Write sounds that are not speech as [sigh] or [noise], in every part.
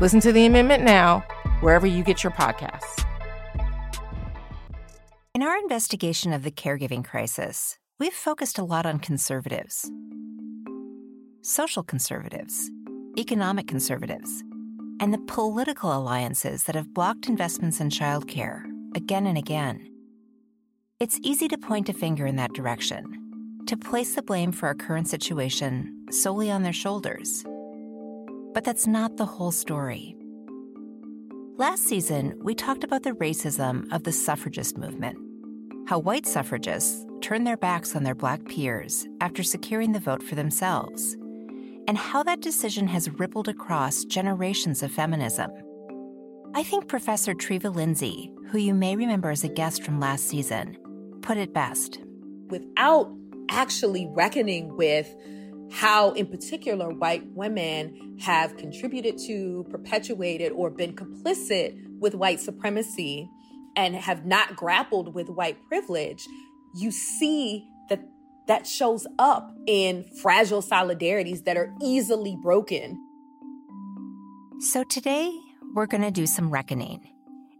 Listen to the amendment now, wherever you get your podcasts. In our investigation of the caregiving crisis, we've focused a lot on conservatives social conservatives, economic conservatives, and the political alliances that have blocked investments in childcare again and again. It's easy to point a finger in that direction, to place the blame for our current situation solely on their shoulders. But that's not the whole story. Last season, we talked about the racism of the suffragist movement, how white suffragists turned their backs on their black peers after securing the vote for themselves, and how that decision has rippled across generations of feminism. I think Professor Treva Lindsey, who you may remember as a guest from last season, put it best. Without actually reckoning with how, in particular, white women have contributed to, perpetuated, or been complicit with white supremacy and have not grappled with white privilege, you see that that shows up in fragile solidarities that are easily broken. So today, we're going to do some reckoning.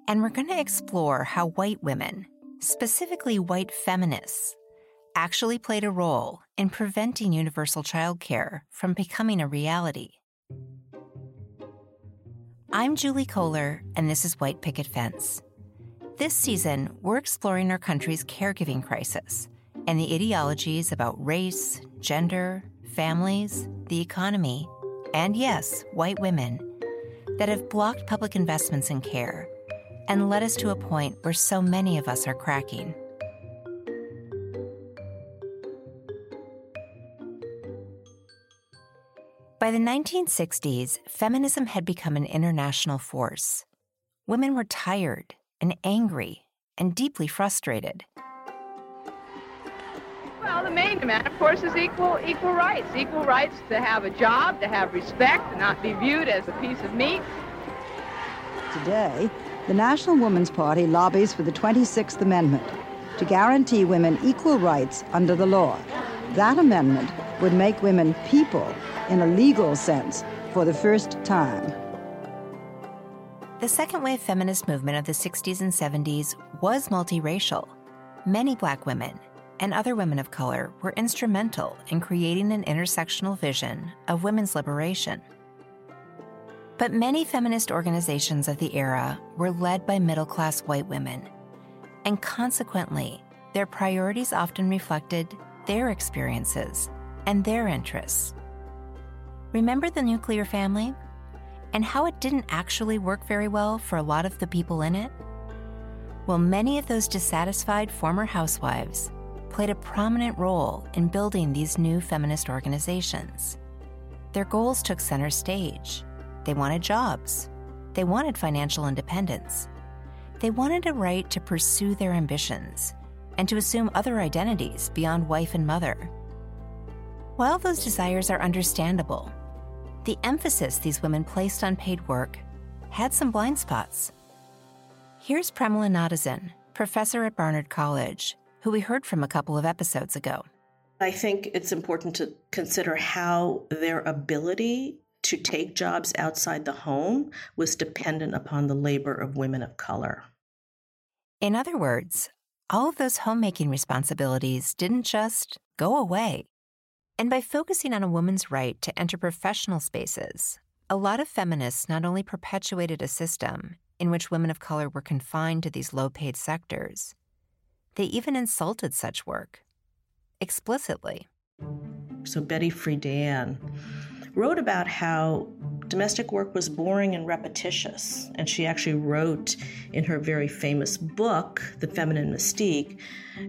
And we're going to explore how white women, specifically white feminists, actually played a role in preventing universal childcare from becoming a reality. I'm Julie Kohler, and this is White Picket Fence. This season, we're exploring our country's caregiving crisis and the ideologies about race, gender, families, the economy, and yes, white women that have blocked public investments in care and led us to a point where so many of us are cracking. By the 1960s, feminism had become an international force. Women were tired and angry and deeply frustrated. Well, the main demand, of course, is equal equal rights. Equal rights to have a job, to have respect, to not be viewed as a piece of meat. Today, the National Woman's Party lobbies for the 26th Amendment to guarantee women equal rights under the law. That amendment would make women people in a legal sense for the first time. The second wave feminist movement of the 60s and 70s was multiracial. Many black women and other women of color were instrumental in creating an intersectional vision of women's liberation. But many feminist organizations of the era were led by middle class white women, and consequently, their priorities often reflected their experiences and their interests. Remember the nuclear family? And how it didn't actually work very well for a lot of the people in it? Well, many of those dissatisfied former housewives played a prominent role in building these new feminist organizations. Their goals took center stage. They wanted jobs. They wanted financial independence. They wanted a right to pursue their ambitions and to assume other identities beyond wife and mother. While those desires are understandable, the emphasis these women placed on paid work had some blind spots. Here's Premila Nadasen, professor at Barnard College, who we heard from a couple of episodes ago. I think it's important to consider how their ability to take jobs outside the home was dependent upon the labor of women of color. In other words, all of those homemaking responsibilities didn't just go away. And by focusing on a woman's right to enter professional spaces, a lot of feminists not only perpetuated a system in which women of color were confined to these low paid sectors, they even insulted such work explicitly. So Betty Friedan wrote about how domestic work was boring and repetitious. And she actually wrote in her very famous book, The Feminine Mystique,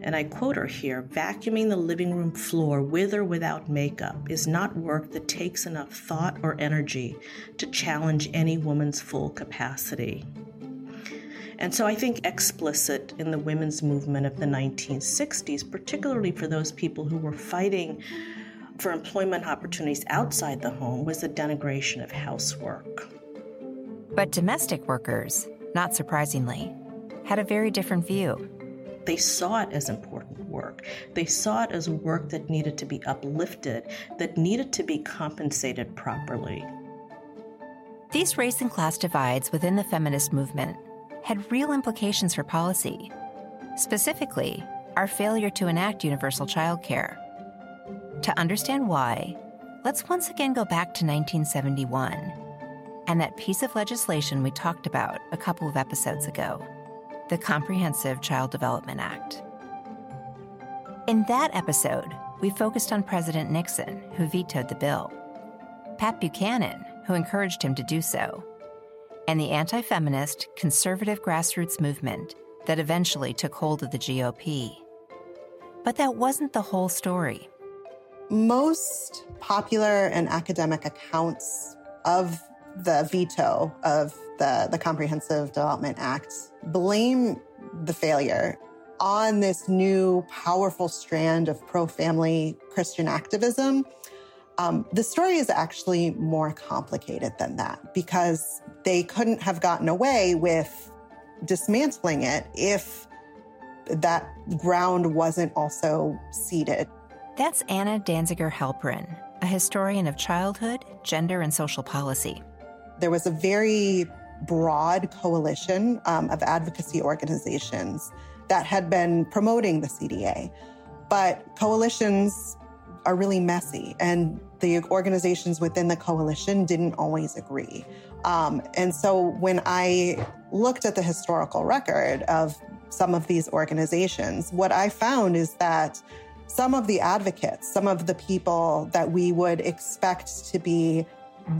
and I quote her here vacuuming the living room floor with or without makeup is not work that takes enough thought or energy to challenge any woman's full capacity. And so I think explicit in the women's movement of the 1960s, particularly for those people who were fighting for employment opportunities outside the home, was the denigration of housework. But domestic workers, not surprisingly, had a very different view. They saw it as important work. They saw it as work that needed to be uplifted, that needed to be compensated properly. These race and class divides within the feminist movement had real implications for policy, specifically, our failure to enact universal childcare. To understand why, let's once again go back to 1971 and that piece of legislation we talked about a couple of episodes ago the Comprehensive Child Development Act. In that episode, we focused on President Nixon, who vetoed the bill, Pat Buchanan, who encouraged him to do so, and the anti feminist, conservative grassroots movement that eventually took hold of the GOP. But that wasn't the whole story. Most popular and academic accounts of the veto of the, the Comprehensive Development Act blame the failure on this new powerful strand of pro family Christian activism. Um, the story is actually more complicated than that because they couldn't have gotten away with dismantling it if that ground wasn't also ceded. That's Anna Danziger Halperin, a historian of childhood, gender, and social policy. There was a very broad coalition um, of advocacy organizations that had been promoting the CDA. But coalitions are really messy, and the organizations within the coalition didn't always agree. Um, and so when I looked at the historical record of some of these organizations, what I found is that some of the advocates, some of the people that we would expect to be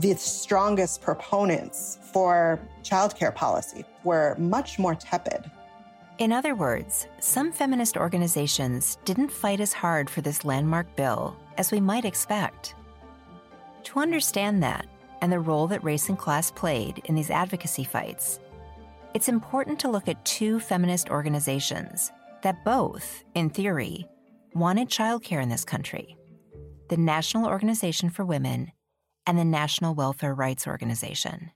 the strongest proponents for childcare policy were much more tepid. In other words, some feminist organizations didn't fight as hard for this landmark bill as we might expect. To understand that and the role that race and class played in these advocacy fights, it's important to look at two feminist organizations that both, in theory, wanted childcare in this country the National Organization for Women and the National Welfare Rights Organization.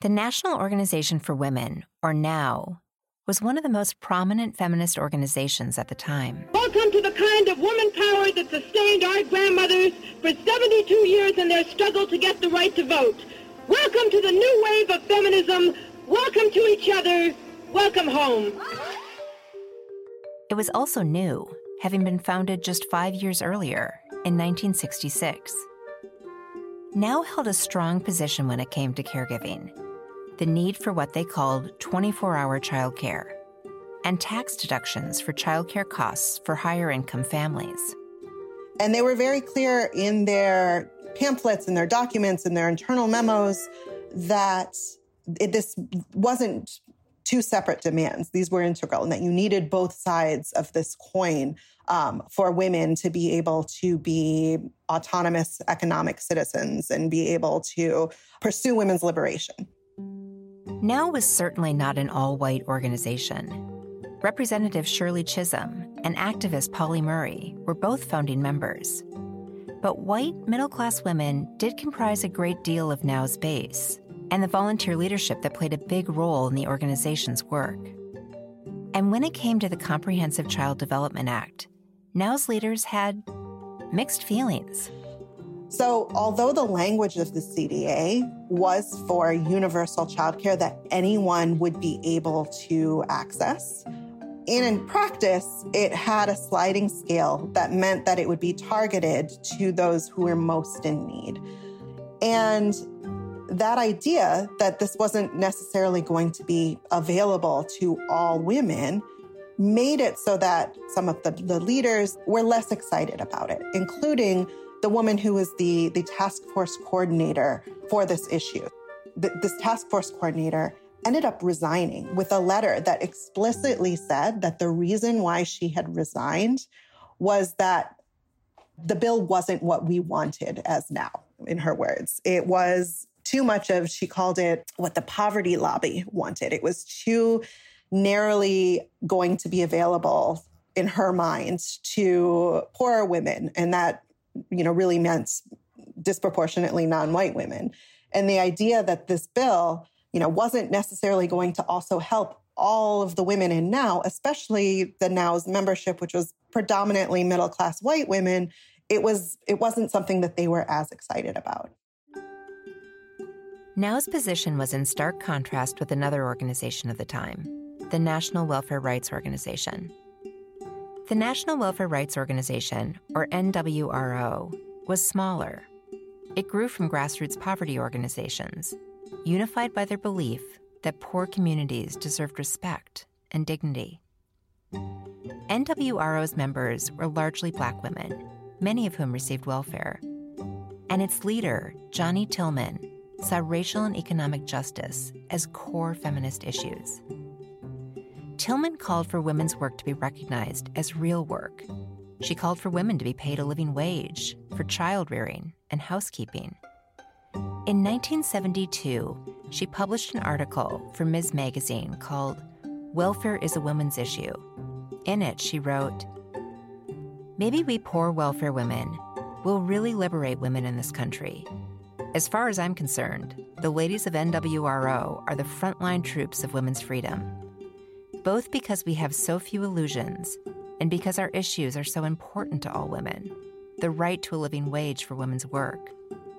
The National Organization for Women, or NOW, was one of the most prominent feminist organizations at the time. Welcome to the kind of woman power that sustained our grandmothers for 72 years in their struggle to get the right to vote. Welcome to the new wave of feminism. Welcome to each other. Welcome home. It was also new, having been founded just five years earlier, in 1966. NOW held a strong position when it came to caregiving the need for what they called 24 hour childcare and tax deductions for childcare costs for higher income families. And they were very clear in their pamphlets and their documents and their internal memos that it, this wasn't two separate demands. These were integral, and that you needed both sides of this coin um, for women to be able to be autonomous economic citizens and be able to pursue women's liberation. NOW was certainly not an all white organization. Representative Shirley Chisholm and activist Pauli Murray were both founding members. But white middle class women did comprise a great deal of NOW's base and the volunteer leadership that played a big role in the organization's work. And when it came to the Comprehensive Child Development Act, NOW's leaders had mixed feelings. So, although the language of the CDA was for universal childcare that anyone would be able to access, and in practice, it had a sliding scale that meant that it would be targeted to those who were most in need. And that idea that this wasn't necessarily going to be available to all women made it so that some of the, the leaders were less excited about it, including the woman who was the, the task force coordinator for this issue. The, this task force coordinator ended up resigning with a letter that explicitly said that the reason why she had resigned was that the bill wasn't what we wanted as NOW, in her words. It was too much of, she called it what the poverty lobby wanted. It was too narrowly going to be available in her mind to poorer women. And that, you know, really meant disproportionately non-white women. And the idea that this bill, you know, wasn't necessarily going to also help all of the women in NOW, especially the NOW's membership, which was predominantly middle class white women, it was it wasn't something that they were as excited about. NOW's position was in stark contrast with another organization of the time, the National Welfare Rights Organization. The National Welfare Rights Organization, or NWRO, was smaller. It grew from grassroots poverty organizations, unified by their belief that poor communities deserved respect and dignity. NWRO's members were largely black women, many of whom received welfare. And its leader, Johnnie Tillmon, saw racial and economic justice as core feminist issues. Tillmon called for women's work to be recognized as real work. She called for women to be paid a living wage for child rearing and housekeeping. In 1972, she published an article for Ms. Magazine called Welfare is a Woman's Issue. In it, she wrote, Maybe we poor welfare women will really liberate women in this country as far as I'm concerned, the ladies of NWRO are the frontline troops of women's freedom. Both because we have so few illusions and because our issues are so important to all women the right to a living wage for women's work,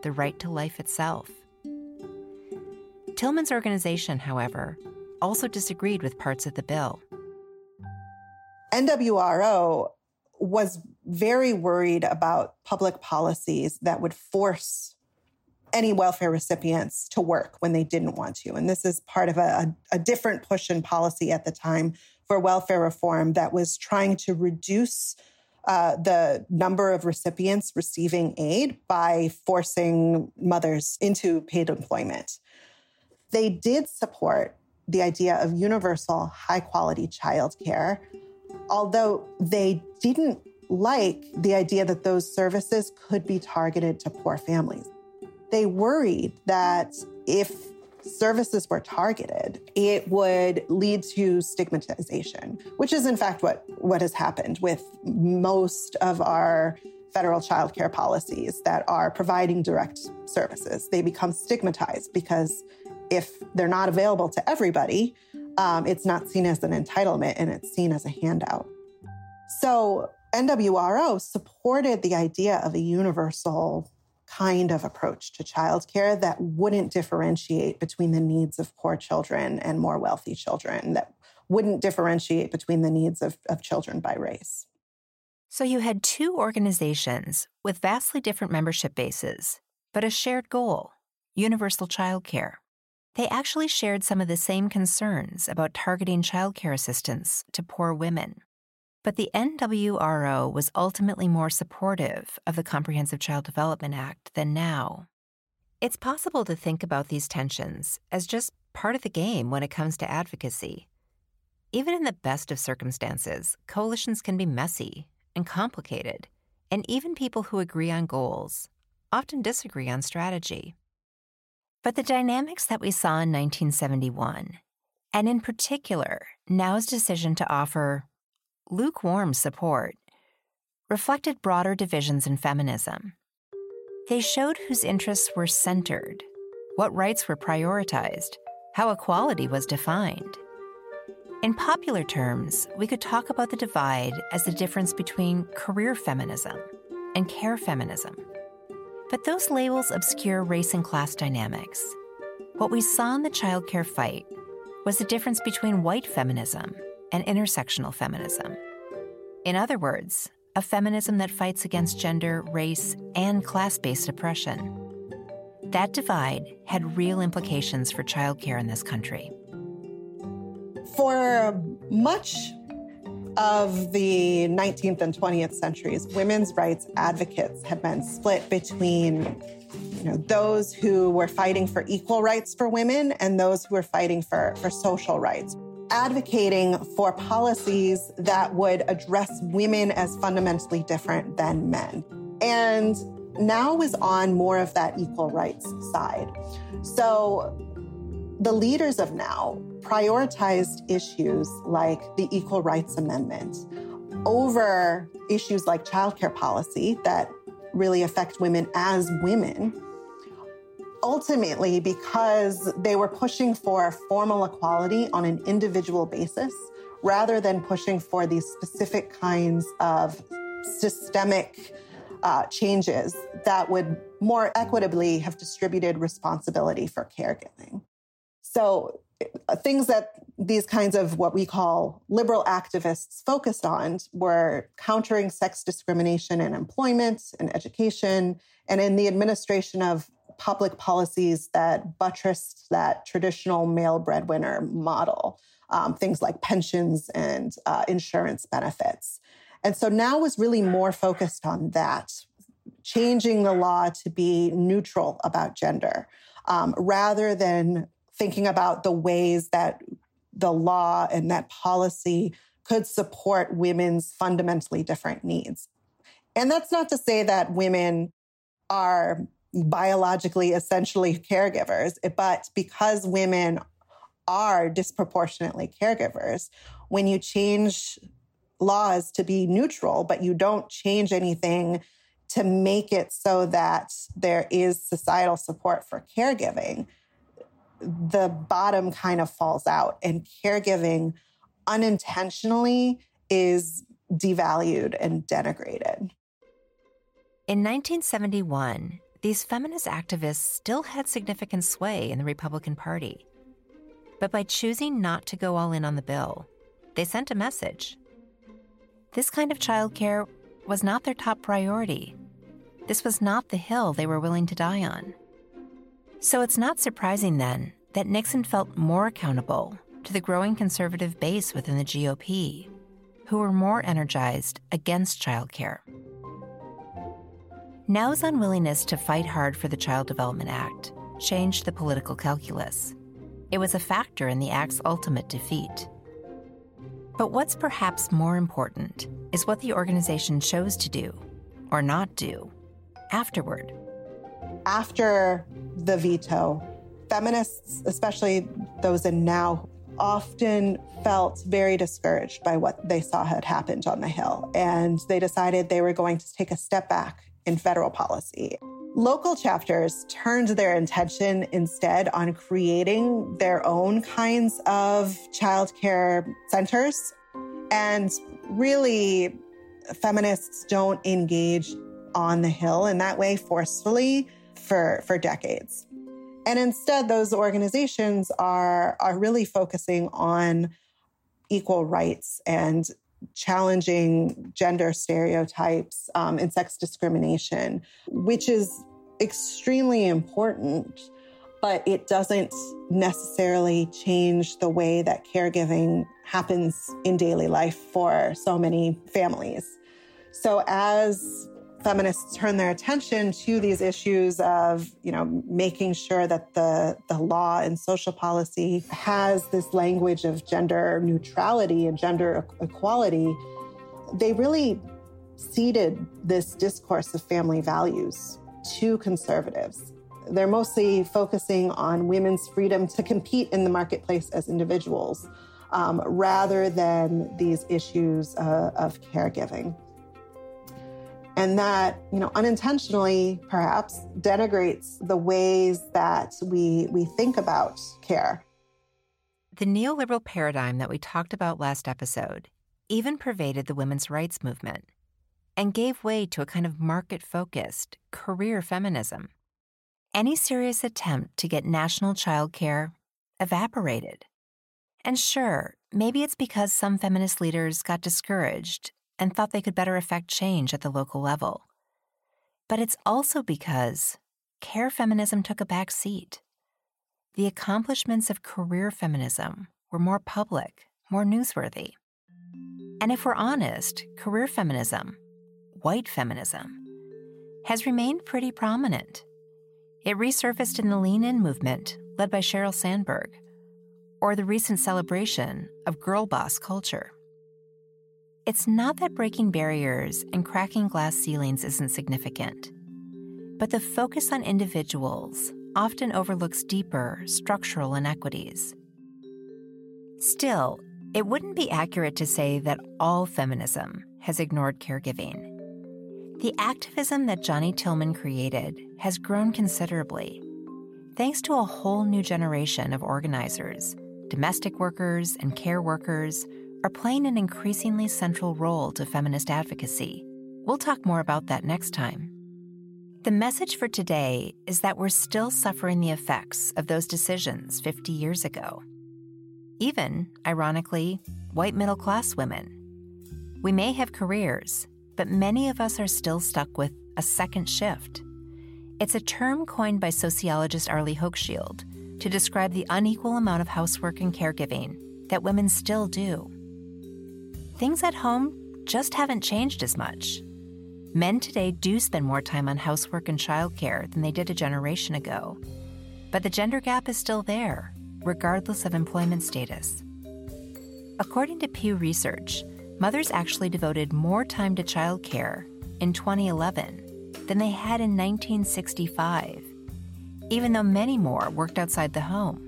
the right to life itself. Tillmon's organization, however, also disagreed with parts of the bill. NWRO was very worried about public policies that would force any welfare recipients to work when they didn't want to. And this is part of a, a, different push in policy at the time for welfare reform that was trying to reduce uh, the number of recipients receiving aid by forcing mothers into paid employment. They did support the idea of universal high quality childcare, although they didn't like the idea that those services could be targeted to poor families. They worried that if services were targeted, it would lead to stigmatization, which is in fact what, what has happened with most of our federal child care policies that are providing direct services. They become stigmatized because if they're not available to everybody, um, it's not seen as an entitlement and it's seen as a handout. So NWRO supported the idea of a universal kind of approach to childcare that wouldn't differentiate between the needs of poor children and more wealthy children, that wouldn't differentiate between the needs of, of children by race. So you had two organizations with vastly different membership bases, but a shared goal universal childcare. They actually shared some of the same concerns about targeting childcare assistance to poor women. But the NWRO was ultimately more supportive of the Comprehensive Child Development Act than NOW. It's possible to think about these tensions as just part of the game when it comes to advocacy. Even in the best of circumstances, coalitions can be messy and complicated, and even people who agree on goals often disagree on strategy. But the dynamics that we saw in 1971, and in particular, NOW's decision to offer lukewarm support, reflected broader divisions in feminism. They showed whose interests were centered, what rights were prioritized, how equality was defined. In popular terms, we could talk about the divide as the difference between career feminism and care feminism. But those labels obscure race and class dynamics. What we saw in the childcare fight was the difference between white feminism and intersectional feminism. In other words, a feminism that fights against gender, race, and class based oppression. That divide had real implications for childcare in this country. For much of the 19th and 20th centuries, women's rights advocates had been split between you know, those who were fighting for equal rights for women and those who were fighting for, for social rights, advocating for policies that would address women as fundamentally different than men. And NOW is on more of that equal rights side. So the leaders of NOW prioritized issues like the Equal Rights Amendment over issues like childcare policy that really affect women as women. Ultimately, because they were pushing for formal equality on an individual basis rather than pushing for these specific kinds of systemic uh, changes that would more equitably have distributed responsibility for caregiving. So, uh, things that these kinds of what we call liberal activists focused on were countering sex discrimination in employment and education and in the administration of public policies that buttressed that traditional male breadwinner model, um, things like pensions and uh, insurance benefits. And so NOW was really more focused on that, changing the law to be neutral about gender um, rather than thinking about the ways that the law and that policy could support women's fundamentally different needs. And that's not to say that women are biologically essentially caregivers, but because women are disproportionately caregivers, when you change laws to be neutral, but you don't change anything to make it so that there is societal support for caregiving, the bottom kind of falls out and caregiving unintentionally is devalued and denigrated. In 1971, these feminist activists still had significant sway in the Republican Party. But by choosing not to go all in on the bill, they sent a message. This kind of childcare was not their top priority. This was not the hill they were willing to die on. So it's not surprising then that Nixon felt more accountable to the growing conservative base within the GOP, who were more energized against childcare. NOW's unwillingness to fight hard for the Child Development Act changed the political calculus. It was a factor in the act's ultimate defeat. But what's perhaps more important is what the organization chose to do, or not do, afterward. After the veto, feminists, especially those in NOW, often felt very discouraged by what they saw had happened on the Hill. And they decided they were going to take a step back in federal policy. Local chapters turned their attention instead on creating their own kinds of childcare centers. And really, feminists don't engage on the Hill in that way forcefully for, for decades. And instead, those organizations are, are really focusing on equal rights and challenging gender stereotypes um, and sex discrimination, which is extremely important, but it doesn't necessarily change the way that caregiving happens in daily life for so many families. So, as feminists turn their attention to these issues of, you know, making sure that the, the law and social policy has this language of gender neutrality and gender equality, they really ceded this discourse of family values to conservatives. They're mostly focusing on women's freedom to compete in the marketplace as individuals um, rather than these issues uh, of caregiving and that you know unintentionally perhaps denigrates the ways that we we think about care. The neoliberal paradigm that we talked about last episode even pervaded the women's rights movement and gave way to a kind of market focused career feminism. Any serious attempt to get national child care evaporated. And sure maybe it's because some feminist leaders got discouraged and thought they could better affect change at the local level. But it's also because care feminism took a back seat. The accomplishments of career feminism were more public, more newsworthy. And if we're honest, career feminism, white feminism, has remained pretty prominent. It resurfaced in the Lean In movement led by Sheryl Sandberg, or the recent celebration of girl boss culture. It's not that breaking barriers and cracking glass ceilings isn't significant, but the focus on individuals often overlooks deeper structural inequities. Still, it wouldn't be accurate to say that all feminism has ignored caregiving. The activism that Johnnie Tillmon created has grown considerably, thanks to a whole new generation of organizers, domestic workers, and care workers are playing an increasingly central role to feminist advocacy. We'll talk more about that next time. The message for today is that we're still suffering the effects of those decisions 50 years ago. Even, ironically, white middle class women. We may have careers, but many of us are still stuck with a second shift. It's a term coined by sociologist Arlie Hochschild to describe the unequal amount of housework and caregiving that women still do. Things at home just haven't changed as much. Men today do spend more time on housework and childcare than they did a generation ago. But the gender gap is still there, regardless of employment status. According to Pew Research, mothers actually devoted more time to childcare in 2011 than they had in 1965, even though many more worked outside the home.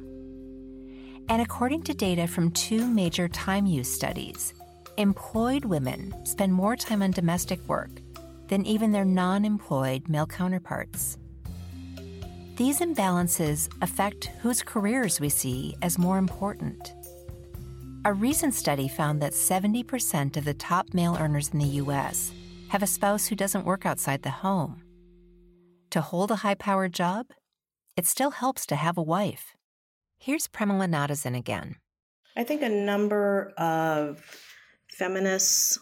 And according to data from two major time use studies, employed women spend more time on domestic work than even their non employed male counterparts. These imbalances affect whose careers we see as more important. A recent study found that 70% of the top male earners in the U.S. have a spouse who doesn't work outside the home. To hold a high powered job, it still helps to have a wife. Here's Premila Nadasen again. I think a number of feminists,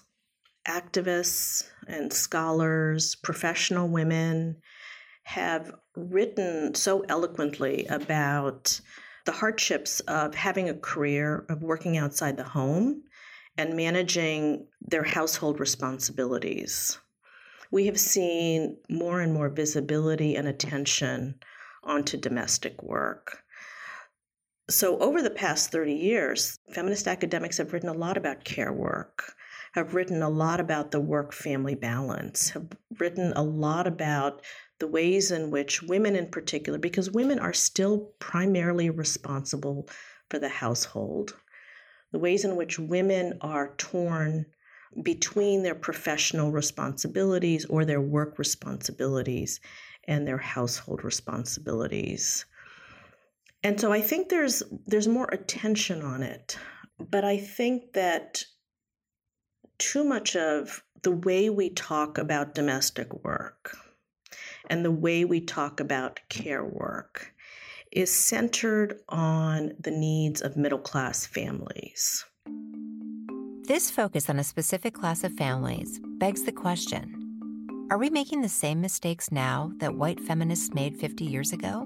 activists, and scholars, professional women have written so eloquently about the hardships of having a career, of working outside the home, and managing their household responsibilities. We have seen more and more visibility and attention onto domestic work. So, over the past 30 years, feminist academics have written a lot about care work, have written a lot about the work family balance, have written a lot about the ways in which women, in particular, because women are still primarily responsible for the household, the ways in which women are torn between their professional responsibilities or their work responsibilities and their household responsibilities. And so I think there's there's more attention on it. But I think that too much of the way we talk about domestic work and the way we talk about care work is centered on the needs of middle class families. This focus on a specific class of families begs the question Are we making the same mistakes now that white feminists made 50 years ago?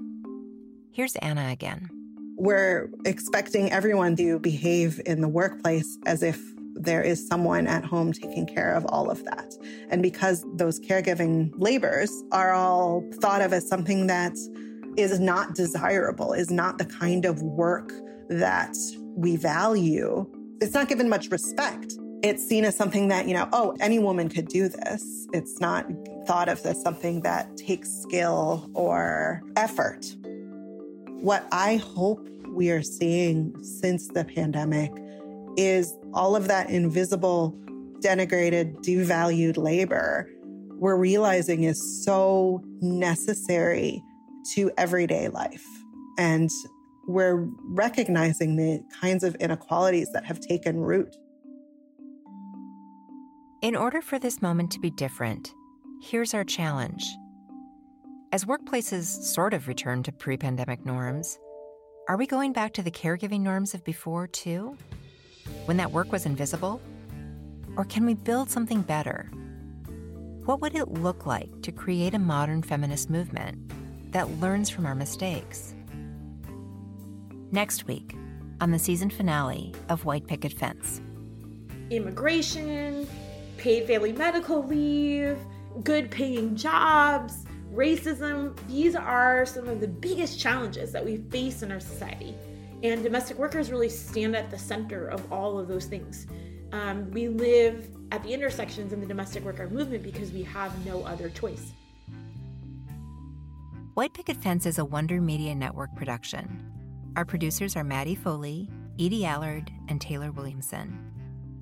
Here's Anna again. We're expecting everyone to behave in the workplace as if there is someone at home taking care of all of that. And because those caregiving labors are all thought of as something that is not desirable, is not the kind of work that we value, it's not given much respect. It's seen as something that, you know, oh, any woman could do this. It's not thought of as something that takes skill or effort. What I hope we are seeing since the pandemic is all of that invisible, denigrated, devalued labor we're realizing is so necessary to everyday life. And we're recognizing the kinds of inequalities that have taken root. In order for this moment to be different, here's our challenge. As workplaces sort of return to pre pandemic norms, are we going back to the caregiving norms of before, too? when that work was invisible? Or can we build something better? What would it look like to create a modern feminist movement that learns from our mistakes? Next week, on the season finale of White Picket Fence. immigration, paid family medical leave, good paying jobs, racism. These are some of the biggest challenges that we face in our society. And domestic workers really stand at the center of all of those things. Um, we live at the intersections in the domestic worker movement because we have no other choice. White Picket Fence is a Wonder Media Network production. Our producers are Maddie Foley, Edie Allard, and Taylor Williamson.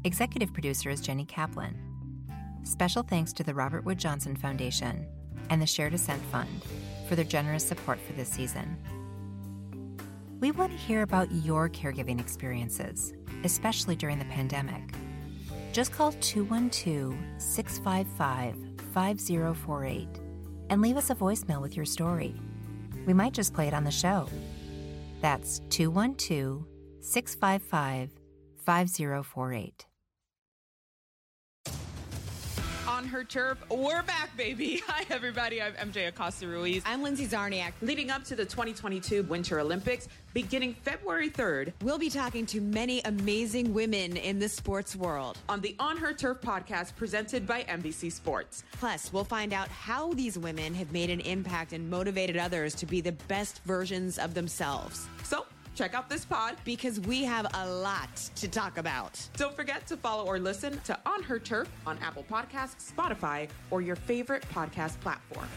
Executive producer is Jenny Kaplan. Special thanks to the Robert Wood Johnson Foundation and the Shared Ascent Fund for their generous support for this season. We want to hear about your caregiving experiences, especially during the pandemic. Just call 212 655 5048 and leave us a voicemail with your story. We might just play it on the show. That's 212 655 5048. On her turf, we're back, baby. [laughs] Hi, everybody. I'm MJ Acosta Ruiz. I'm Lindsay Czarniak. Leading up to the 2022 Winter Olympics, beginning February 3rd, we'll be talking to many amazing women in the sports world on the On Her Turf podcast presented by NBC Sports. Plus, we'll find out how these women have made an impact and motivated others to be the best versions of themselves. So, check out this pod because we have a lot to talk about. Don't forget to follow or listen to On Her Turf on Apple Podcasts, Spotify, or your favorite podcast platform.